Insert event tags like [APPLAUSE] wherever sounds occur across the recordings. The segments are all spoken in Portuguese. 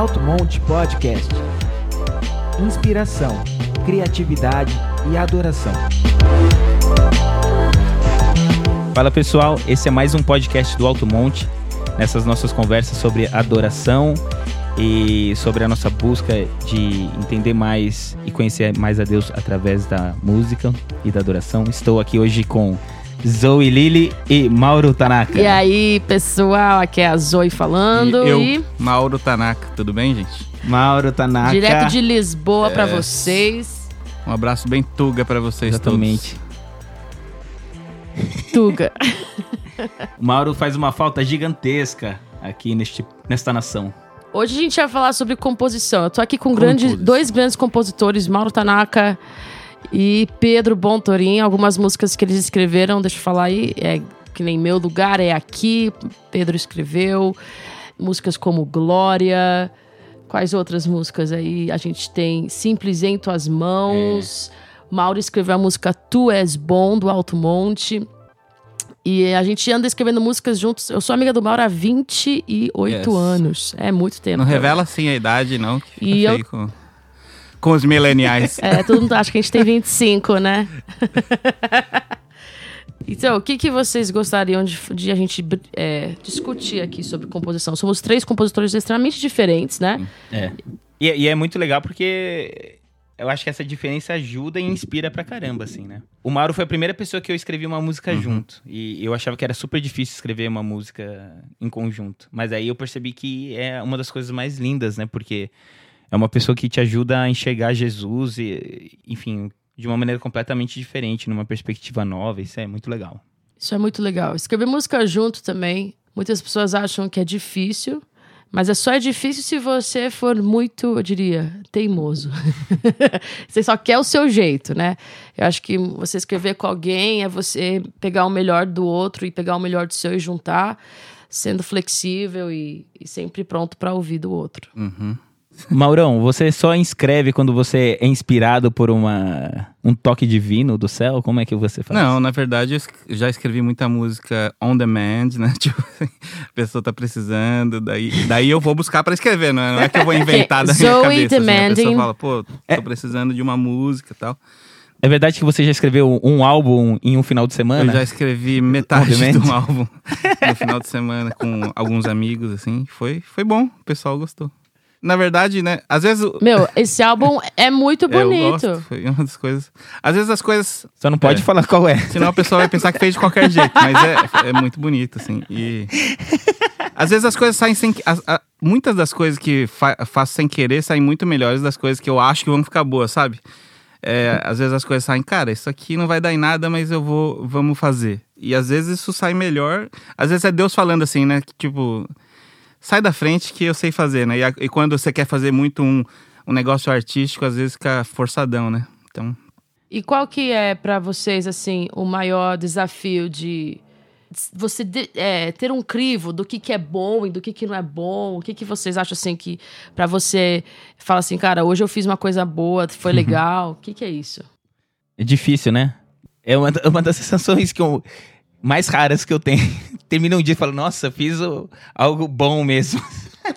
Alto Monte Podcast. Inspiração, criatividade e adoração. Fala pessoal, esse é mais um podcast do Alto Monte. Nessas nossas conversas sobre adoração e sobre a nossa busca de entender mais e conhecer mais a Deus através da música e da adoração. Estou aqui hoje com Zoe Lili e Mauro Tanaka. E aí, pessoal, aqui é a Zoe falando. E eu, e Mauro Tanaka, tudo bem, gente? Mauro Tanaka. direto de Lisboa É. pra vocês. Um abraço bem tuga pra vocês Exatamente. Tuga. [LAUGHS] O Mauro faz uma falta gigantesca aqui neste, nesta nação. Hoje a gente vai falar sobre composição. Eu tô aqui com grandes, Composição. dois grandes compositores, Mauro Tanaka e Pedro Bontorin. Algumas músicas que eles escreveram, deixa eu falar aí, é que nem Meu Lugar é Aqui, Pedro escreveu. Músicas como Glória. Quais outras músicas aí? A gente tem Simples em Tuas Mãos. Mauro escreveu a música Tu És Bom, do Alto Monte. E a gente anda escrevendo músicas juntos. Eu sou amiga do Mauro há 28 Yes. anos. É muito tempo. Não revela assim a idade, não, que fica E eu- com, com os mileniais. É, todo mundo acha que a gente tem 25, né? [LAUGHS] então, o que, que vocês gostariam de, de a gente é, discutir aqui sobre composição? Somos três compositores extremamente diferentes, né? É. E, e é muito legal porque eu acho que essa diferença ajuda e inspira pra caramba, assim, né? O Mauro foi a primeira pessoa que eu escrevi uma música junto. E eu achava que era super difícil escrever uma música em conjunto. Mas aí eu percebi que é uma das coisas mais lindas, né? Porque é uma pessoa que te ajuda a enxergar Jesus e, enfim, de uma maneira completamente diferente, numa perspectiva nova. Isso é muito legal. Isso é muito legal. Escrever música junto também. Muitas pessoas acham que é difícil, mas é só é difícil se você for muito, eu diria, teimoso. [LAUGHS] você só quer o seu jeito, né? Eu acho que você escrever com alguém é você pegar o melhor do outro e pegar o melhor do seu e juntar, sendo flexível e, e sempre pronto para ouvir do outro. Uhum. Maurão, você só inscreve quando você é inspirado por uma, um toque divino do céu? Como é que você faz? Não, na verdade, eu já escrevi muita música on demand, né? [LAUGHS] Tipo, assim, a pessoa tá precisando, daí, daí eu vou buscar pra escrever, não é, não é que eu vou inventar [LAUGHS] da minha cabeça. assim, a demanding. pessoa fala, pô, tô precisando de uma música e tal. É verdade que você já escreveu um álbum em um final de semana? Eu já escrevi metade demand? do álbum no final de semana com alguns amigos, assim. Foi, foi bom, o pessoal gostou. Na verdade, né, às vezes... Meu, esse álbum é muito [LAUGHS] Eu bonito. gosto, foi uma das coisas. Às vezes as coisas. Só não pode É. falar qual é. [LAUGHS] Senão a pessoa vai pensar que fez de qualquer jeito, mas é, é muito bonito, assim. E. [LAUGHS] Às vezes as coisas saem sem. as- a- muitas das coisas que fa faço sem querer saem muito melhores das coisas que eu acho que vão ficar boas, sabe? É, às vezes as coisas saem, cara, isso aqui não vai dar em nada, mas eu vou. Vamos fazer. E às vezes isso sai melhor. Às vezes é Deus falando assim, né? que, Tipo. Sai da frente que eu sei fazer, né? E, a- e quando você quer fazer muito um, um negócio artístico, às vezes fica forçadão, né? Então, E qual que é pra vocês assim o maior desafio de você de- é, ter um crivo do que, que é bom e do que, que não é bom? O que, que vocês acham assim que pra você fala assim, cara, hoje eu fiz uma coisa boa, foi [LAUGHS] legal? O que, que é isso? É difícil, né? É uma, da- uma das [LAUGHS] sensações que eu, mais raras que eu tenho. [LAUGHS] Termina um dia e falo, nossa, fiz o- algo bom mesmo.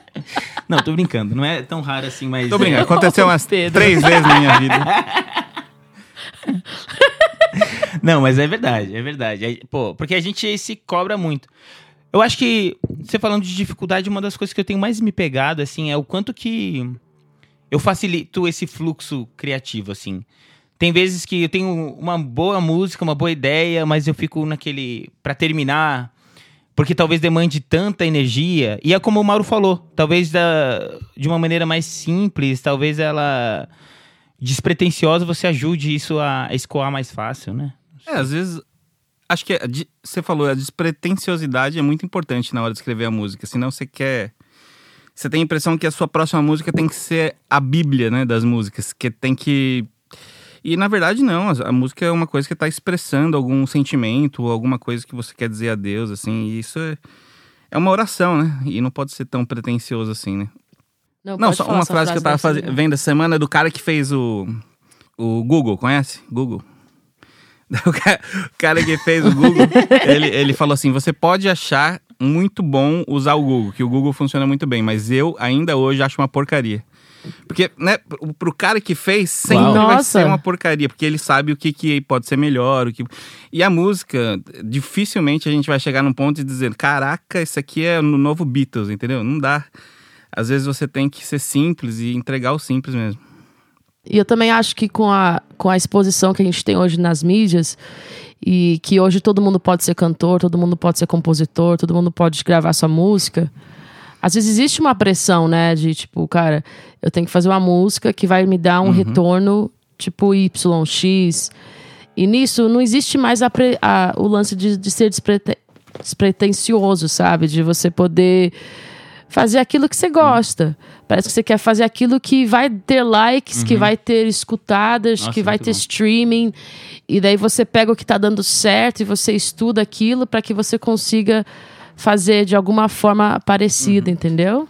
[LAUGHS] não, tô brincando. Não é tão raro assim, mas. Tô brincando, aconteceu umas Pedro. três vezes na minha vida. [LAUGHS] Não, mas é verdade, é verdade. Aí, Pô, porque a gente se cobra muito. Eu acho que, você falando de dificuldade, uma das coisas que eu tenho mais me pegado, assim, é o quanto que eu facilito esse fluxo criativo, assim. Tem vezes que eu tenho uma boa música, uma boa ideia, mas eu fico naquele. Pra terminar. Porque talvez demande tanta energia. E é como o Mauro falou. Talvez da, de uma maneira mais simples, talvez ela. Despretensiosa, você ajude isso a escoar mais fácil, né? É, às vezes. Acho que de- você falou, a despretensiosidade é muito importante na hora de escrever a música. Senão você quer. Você tem a impressão que a sua próxima música tem que ser a bíblia, né, das músicas. Que tem que. E na verdade, não. A, a música é uma coisa que tá expressando algum sentimento, ou alguma coisa que você quer dizer a Deus, assim. E isso é, é uma oração, né? E não pode ser tão pretencioso assim, né? Não, pode só uma frase que eu tava dessa faze- vendo essa semana do cara que fez o. O Google, conhece? Google. [LAUGHS] O ca- o cara que fez o Google, [LAUGHS] ele, ele falou assim: você pode achar muito bom usar o Google, que o Google funciona muito bem, mas eu ainda hoje acho uma porcaria. Porque, né, pro- cara que fez, sempre Uau. vai Nossa. ser uma porcaria, porque ele sabe o que, que pode ser melhor, o que... E a música, dificilmente a gente vai chegar num ponto de dizer, caraca, isso aqui é no novo Beatles, entendeu? Não dá. Às vezes você tem que ser simples e entregar o simples mesmo. E eu também acho que com a, com a exposição que a gente tem hoje nas mídias, e que hoje todo mundo pode ser cantor, todo mundo pode ser compositor, todo mundo pode gravar sua música. Às vezes existe uma pressão, né? De tipo, cara, eu tenho que fazer uma música que vai me dar um retorno tipo Y, X. E nisso não existe mais a a- o lance de, de ser desprete- despretensioso, sabe? De você poder fazer aquilo que você gosta. Parece que você quer fazer aquilo que vai ter likes, que vai ter escutadas, Nossa, que vai muito ter bom. streaming. E daí você pega o que tá dando certo e você estuda aquilo para que você consiga fazer de alguma forma parecida, entendeu?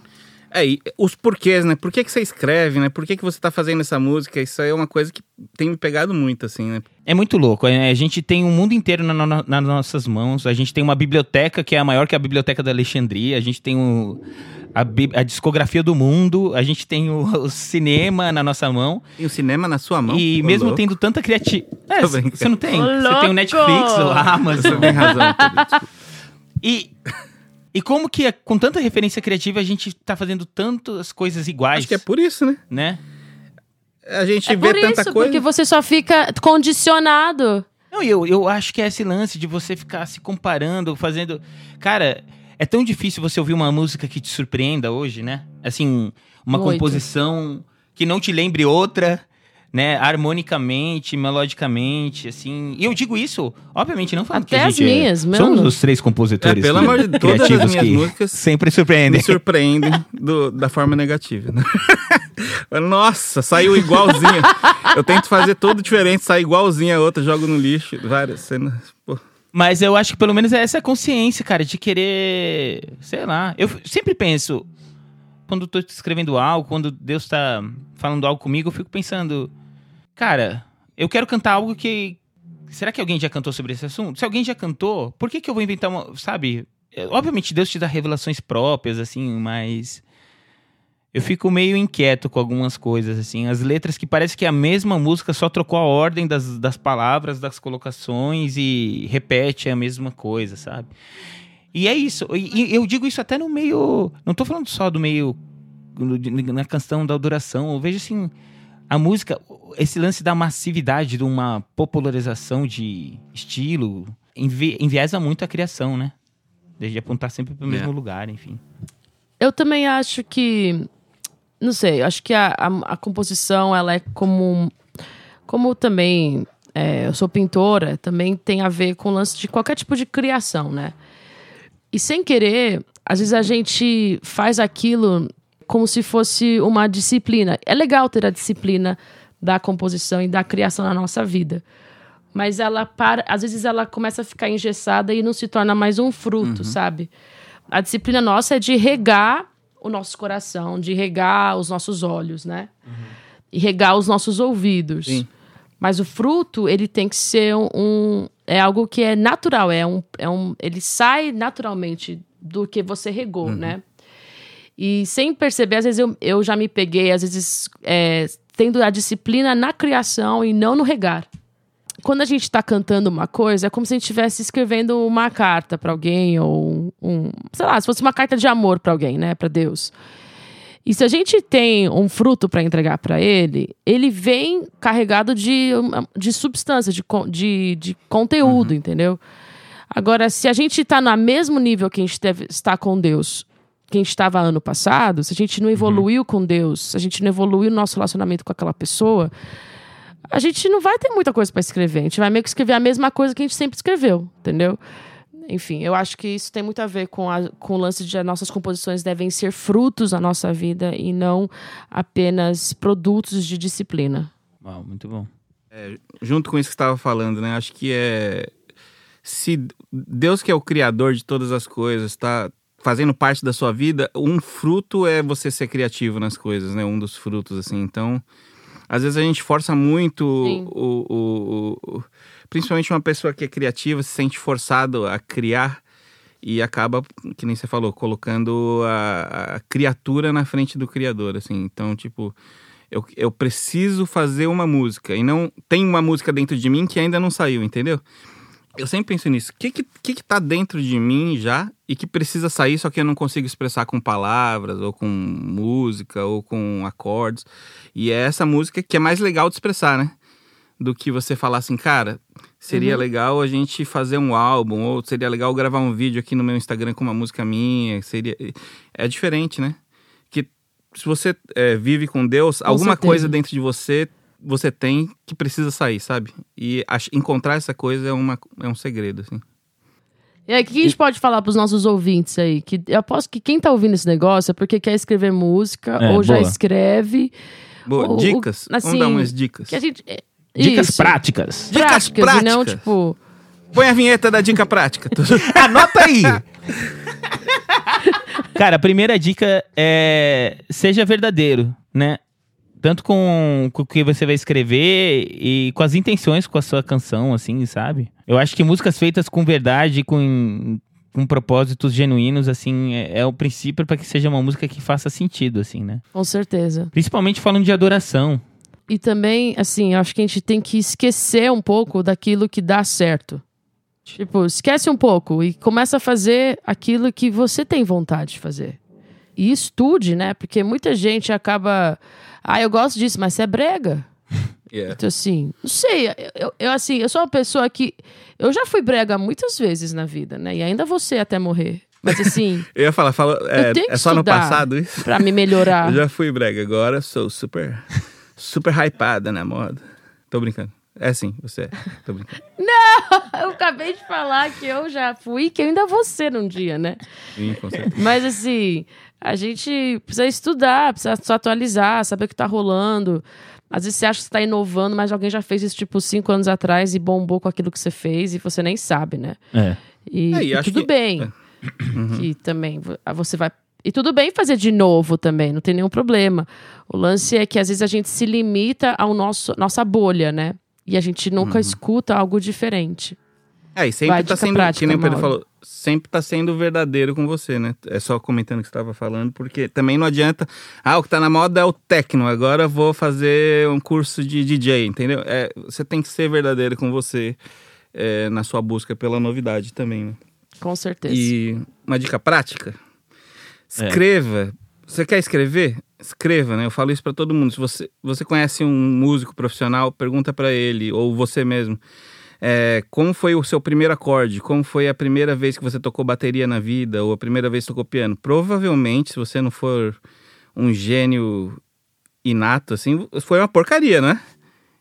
É, e os porquês, né? Por que, que você escreve, né? Por que, que você tá fazendo essa música? Isso aí é uma coisa que tem me pegado muito, assim, né? É muito louco. é, A gente tem um mundo inteiro na- na- nas nossas mãos. A gente tem uma biblioteca que é a maior que a biblioteca da Alexandria. A gente tem o- a, a discografia do mundo. A gente tem o, o cinema na nossa mão. Tem o cinema na sua mão. e Ô, mesmo louco. tendo tanta criatividade. É, você não tem. Ô, Você tem o Netflix, o Você Amazon. tem razão, Pedro. E, e como que com tanta referência criativa a gente tá fazendo tantas coisas iguais, Acho que é por isso, né? né? A gente É vê por tanta isso, coisa. porque você só fica condicionado. Não, eu, eu acho que é esse lance de você ficar se comparando, fazendo. Cara, é tão difícil você ouvir uma música que te surpreenda hoje, né? Assim, uma Muito. composição que não te lembre outra, né? Harmonicamente, melodicamente, assim. E eu digo isso, obviamente, não falando que Até a as gente é- minhas, mesmo. Somos os três compositores É, pelo que- amor de Deus, todas as minhas que músicas sempre me surpreendem. surpreendem do- da forma negativa. né? [LAUGHS] Nossa, saiu igualzinho. Eu tento fazer tudo diferente, sai igualzinho a outra, jogo no lixo. Várias cenas. Pô. Mas eu acho que pelo menos é essa consciência, cara, de querer. Sei lá. Eu sempre penso. Quando eu tô escrevendo algo, quando Deus tá falando algo comigo, eu fico pensando. Cara, eu quero cantar algo que. Será que alguém já cantou sobre esse assunto? Se alguém já cantou, por que, que eu vou inventar uma. Sabe? Obviamente Deus te dá revelações próprias, assim, mas. Eu fico meio inquieto com algumas coisas, assim. As letras que parece que é a mesma música, só trocou a ordem das, das palavras, das colocações e repete a mesma coisa, sabe? E é isso. E, eu digo isso até no meio. Não tô falando só do meio. Na questão da adoração. Eu vejo assim. A música, esse lance da massividade, de uma popularização de estilo, envi- enviesa muito a criação, né? De apontar sempre para o mesmo É. lugar, enfim. Eu também acho que. Não sei, acho que a, a, a composição, ela é como. Como também. é, eu sou pintora, também tem a ver com o lance de qualquer tipo de criação, né? E sem querer, às vezes a gente faz aquilo como se fosse uma disciplina. É legal ter a disciplina da composição e da criação na nossa vida. Mas ela para, às vezes ela começa a ficar engessada e não se torna mais um fruto, sabe? A disciplina nossa é de regar o nosso coração, de regar os nossos olhos, né? E regar os nossos ouvidos. Sim. Mas o fruto, ele tem que ser um, um- é algo que é natural, é um, é um ele sai naturalmente do que você regou, né? E sem perceber, às vezes eu, eu já me peguei, às vezes, é, tendo a disciplina na criação e não no regar. Quando a gente está cantando uma coisa, é como se a gente estivesse escrevendo uma carta para alguém, ou um, sei lá, se fosse uma carta de amor para alguém, né, para Deus. E se a gente tem um fruto para entregar para ele, ele vem carregado de, de substância, de, de, de conteúdo, entendeu? Agora, se a gente está no mesmo nível que a gente deve estar com Deus, que a gente estava ano passado, se a gente não evoluiu com Deus, se a gente não evoluiu no nosso relacionamento com aquela pessoa, a gente não vai ter muita coisa para escrever. A gente vai meio que escrever a mesma coisa que a gente sempre escreveu, entendeu? Enfim, eu acho que isso tem muito a ver com, a, com o lance de as nossas composições devem ser frutos da nossa vida e não apenas produtos de disciplina. Uau, muito bom. junto com isso que você estava falando, né? Acho que é. Se Deus, que é o criador de todas as coisas, está fazendo parte da sua vida, um fruto é você ser criativo nas coisas, né? Um dos frutos, assim. Então, às vezes a gente força muito o- o- o- Principalmente uma pessoa que é criativa se sente forçado a criar. e acaba, que nem você falou, colocando a, a criatura na frente do criador, assim. Então, tipo, eu, eu preciso fazer uma música e não tem uma música dentro de mim que ainda não saiu, entendeu? Eu sempre penso nisso. O que que, que que tá dentro de mim já e que precisa sair, só que eu não consigo expressar com palavras, ou com música, ou com acordes. E é essa música que é mais legal de expressar, né? Do que você falar assim, cara, seria Uhum. legal a gente fazer um álbum, ou seria legal gravar um vídeo aqui no meu Instagram com uma música minha. Seria... É diferente, né? Que se você é, vive com Deus, alguma certeza. coisa dentro de você você tem que precisa sair, sabe? E encontrar essa coisa é, uma, é um segredo, assim. E aí, o que a gente pode falar pros nossos ouvintes aí? Que eu aposto que quem tá ouvindo esse negócio é porque quer escrever música É, ou já boa. escreve. Boa, O- o- dicas? assim, Vamos dar umas dicas. Que a gente. é- Dicas isso, práticas. Dicas práticas. E não, práticas. tipo. Põe a vinheta da dica prática. [LAUGHS] [LAUGHS] Anota aí! Cara, a primeira dica é seja verdadeiro, né? Tanto com, com o que você vai escrever e com as intenções com a sua canção, assim, sabe? Eu acho que músicas feitas com verdade, com, com propósitos genuínos, assim, é, é o princípio para que seja uma música que faça sentido, assim, né? Com certeza. Principalmente falando de adoração. E também, assim, eu acho que a gente tem que esquecer um pouco daquilo que dá certo. Tipo, esquece um pouco e começa a fazer aquilo que você tem vontade de fazer. E estude, né? Porque muita gente acaba. Ah, eu gosto disso, mas você é brega. Yeah. [LAUGHS] Então, assim, não sei. Eu, eu- assim, eu sou uma pessoa que. Eu já fui brega muitas vezes na vida, né? E ainda ser até morrer. Mas, assim, [LAUGHS] Eu ia falar, fala, é, é só no passado isso? pra me melhorar. [LAUGHS] Eu já fui brega, agora sou super, super hypada na moda. Tô brincando. É sim, você é. Tô brincando. Eu acabei de falar que eu já fui, que eu ainda vou ser um dia, né? Sim, com certeza. Mas assim, a gente precisa estudar, precisa se atualizar, saber o que tá rolando. Às vezes você acha que você tá inovando, mas alguém já fez isso, tipo, cinco anos atrás e bombou com aquilo que você fez e você nem sabe, né? É. E, É, e e acho tudo que- bem. [CLEARS THROAT] Que também vo- você vai. E tudo bem fazer de novo também, não tem nenhum problema. O lance é que às vezes a gente se limita ao nosso nossa bolha, né? E a gente nunca escuta algo diferente. É, e sempre Vai, tá sendo, prática, que nem o Pedro Mauro. falou, sempre tá sendo verdadeiro com você, né? É só comentando o que você estava falando, porque também não adianta, ah, o que tá na moda é o techno, agora eu vou fazer um curso de DJ, entendeu? É, você tem que ser verdadeiro com você é, na sua busca pela novidade também, né? Com certeza. E uma dica prática: escreva. Você quer escrever? Escreva, né? Eu falo isso pra todo mundo. Se você, você conhece um músico profissional, pergunta pra ele, ou você mesmo. É, como foi o seu primeiro acorde? Como foi a primeira vez que você tocou bateria na vida? Ou a primeira vez que tocou piano? Provavelmente, se você não for um gênio inato, assim, foi uma porcaria, né?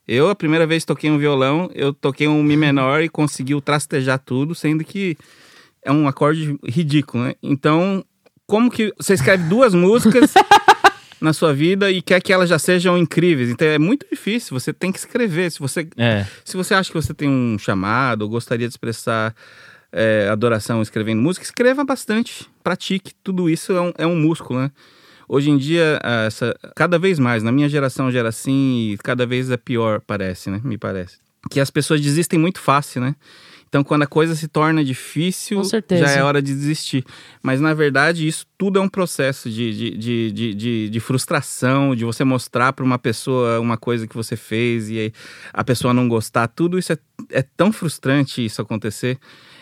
Eu, a primeira vez que toquei um violão, eu toquei um Mi menor e consegui trastejar tudo, sendo que é um acorde ridículo, né? Então, como que você escreve duas músicas [LAUGHS] na sua vida e quer que elas já sejam incríveis? Então é muito difícil, você tem que escrever. Se você, É. se você acha que você tem um chamado ou gostaria de expressar é, adoração escrevendo música, escreva bastante, pratique. Tudo isso é um, é um músculo, né? Hoje em dia, ah, essa, cada vez mais, na minha geração já era assim e cada vez é pior, parece, né? Me parece. Que as pessoas desistem muito fácil, né? Então, quando a coisa se torna difícil, já é hora de desistir. Mas, na verdade, isso tudo é um processo de, de, de, de, de, frustração, de você mostrar para uma pessoa uma coisa que você fez e aí a pessoa não gostar. Tudo isso é, é tão frustrante isso acontecer.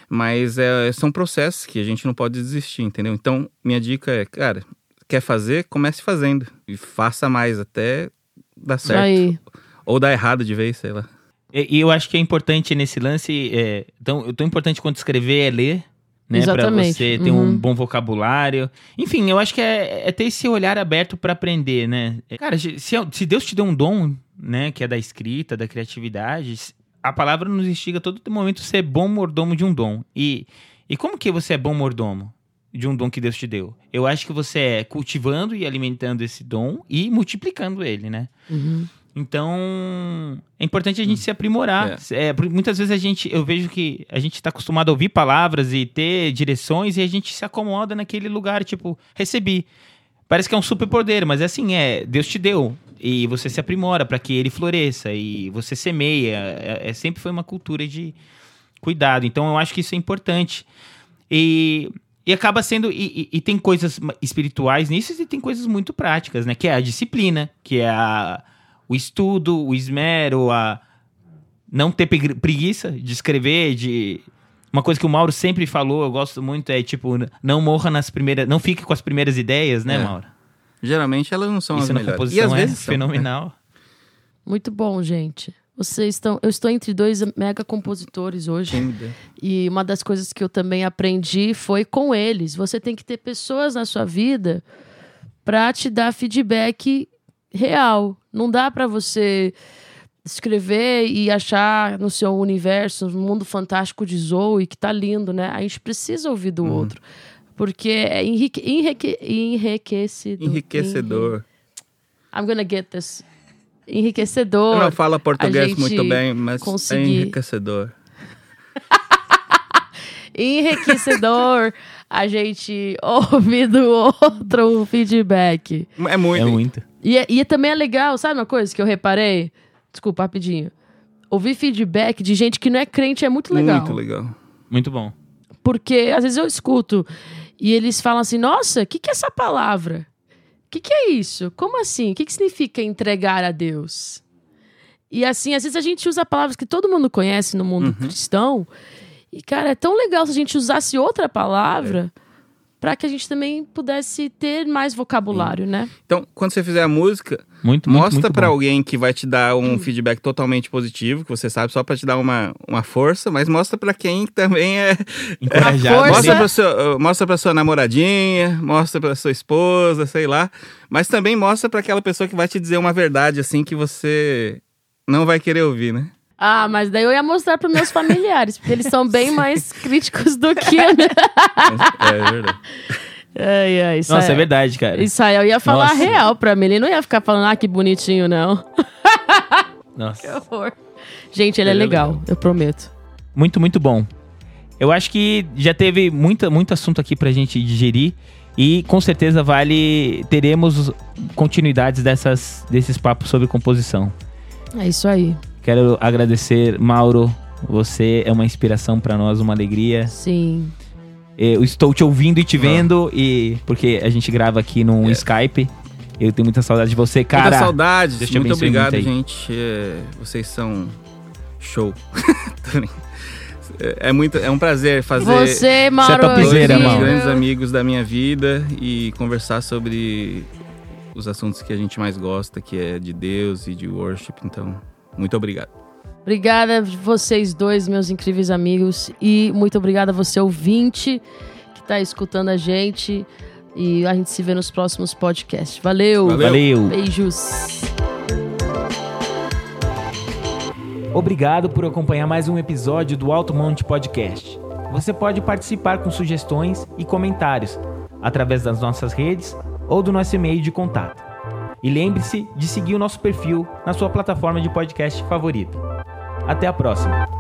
Mas é, são processos que a gente não pode desistir, entendeu? Então, minha dica é, cara, quer fazer, comece fazendo. E faça mais até dar certo. aí. Ou dar errado de vez, sei lá. E, e eu acho que é importante nesse lance, é, tão, tão importante quanto escrever é ler, né? Pra Exatamente. você ter Uhum. um bom vocabulário. Enfim, eu acho que é, é ter esse olhar aberto pra aprender, né? É, Cara, se, se Deus te deu um dom, né, que é da escrita, da criatividade, a palavra nos instiga a todo momento a ser bom mordomo de um dom. E, e como que você é bom mordomo? De um dom que Deus te deu. Eu acho que você é cultivando e alimentando esse dom e multiplicando ele, né? Uhum. Então, é importante a gente se aprimorar. É, por- muitas vezes a gente, eu vejo que a gente está acostumado a ouvir palavras e ter direções e a gente se acomoda naquele lugar, tipo, recebi. Parece que é um superpoder, mas é assim, é, Deus te deu e você se aprimora para que ele floresça e você semeia. É, é- sempre foi uma cultura de cuidado. Então, eu acho que isso é importante. E, e acaba sendo. E, e- e tem coisas espirituais nisso e tem coisas muito práticas, né? Que é a disciplina, que é a, o estudo, o esmero, a não ter preguiça de escrever, de. Uma coisa que o Mauro sempre falou, eu gosto muito, é tipo, não morra nas primeiras. Não fique com as primeiras ideias, né, É. Mauro? Geralmente elas não são Isso as na melhores. composição e às é vezes são, né? fenomenal. Muito bom, gente. Vocês estão. Eu estou entre dois mega compositores hoje. Quem. E uma das coisas que eu também aprendi foi com eles. Você tem que ter pessoas na sua vida para te dar feedback real. Não dá para você escrever e achar no seu universo, no mundo fantástico de Zoe, que tá lindo, né? A gente precisa ouvir do outro. Porque é enrique, enrique, enriquecedor. Enriquecedor. I'm gonna get this. Enriquecedor. Eu não falo português muito bem, mas é conseguir- enriquecedor. Enriquecedor [LAUGHS] a gente ouvir do outro um feedback. É muito. É muito. E, é- e também é legal, sabe uma coisa que eu reparei? Desculpa, rapidinho. Ouvir feedback de gente que não é crente é muito legal. Muito legal. Muito bom. Porque às vezes eu escuto e eles falam assim: nossa, o que, que é essa palavra? O que, que é isso? Como assim? O que, que significa entregar a Deus? E assim, às vezes a gente usa palavras que todo mundo conhece no mundo cristão. E, cara, é tão legal se a gente usasse outra palavra para que a gente também pudesse ter mais vocabulário, né? Então, quando você fizer a música, Muito, muito, mostra bom. alguém que vai te dar um feedback totalmente positivo, que você sabe, só pra te dar uma, uma força, mas mostra pra quem também é. [LAUGHS] Encorajado. força- Mostra pra, seu, uh, mostra pra sua namoradinha, mostra pra sua esposa, sei lá. Mas também mostra pra aquela pessoa que vai te dizer uma verdade, assim, que você não vai querer ouvir, né? Ah, mas daí eu ia mostrar para meus familiares, porque eles são bem [LAUGHS] mais críticos do que eu, né? É verdade. Ai, ai, isso Nossa, é- é verdade, cara. Israel ia falar Nossa. real pra mim. Ele não ia ficar falando, ah, que bonitinho, não. [LAUGHS] Nossa. horror. Gente, ele é Ele é legal, eu prometo. Muito, muito bom. Eu acho que já teve muita, muito assunto aqui pra gente digerir. E com certeza vale. Teremos continuidades dessas, desses papos sobre composição. É isso aí. Quero agradecer, Mauro. Você é uma inspiração pra nós, uma alegria. Sim. Eu estou te ouvindo e te vendo, e porque a gente grava aqui no É. Skype. Eu tenho muita saudade de você, cara. Muita saudade. Muito obrigado, muito gente. É, vocês são show. [LAUGHS] É- é, muito, é um prazer fazer Você, Mauro. topzera, dois Piseira, dos mano. grandes amigos da minha vida e conversar sobre os assuntos que a gente mais gosta, que é de Deus e de worship. Então, muito obrigado. Obrigada a vocês dois, meus incríveis amigos. E muito obrigada a você, ouvinte, que tá escutando a gente. E a gente se vê nos próximos podcasts. Valeu. Valeu. Valeu. Beijos. Obrigado por acompanhar mais um episódio do Alto Monte Podcast. Você pode participar com sugestões e comentários através das nossas redes ou do nosso e-mail de contato. E lembre-se de seguir o nosso perfil na sua plataforma de podcast favorita. Até a próxima!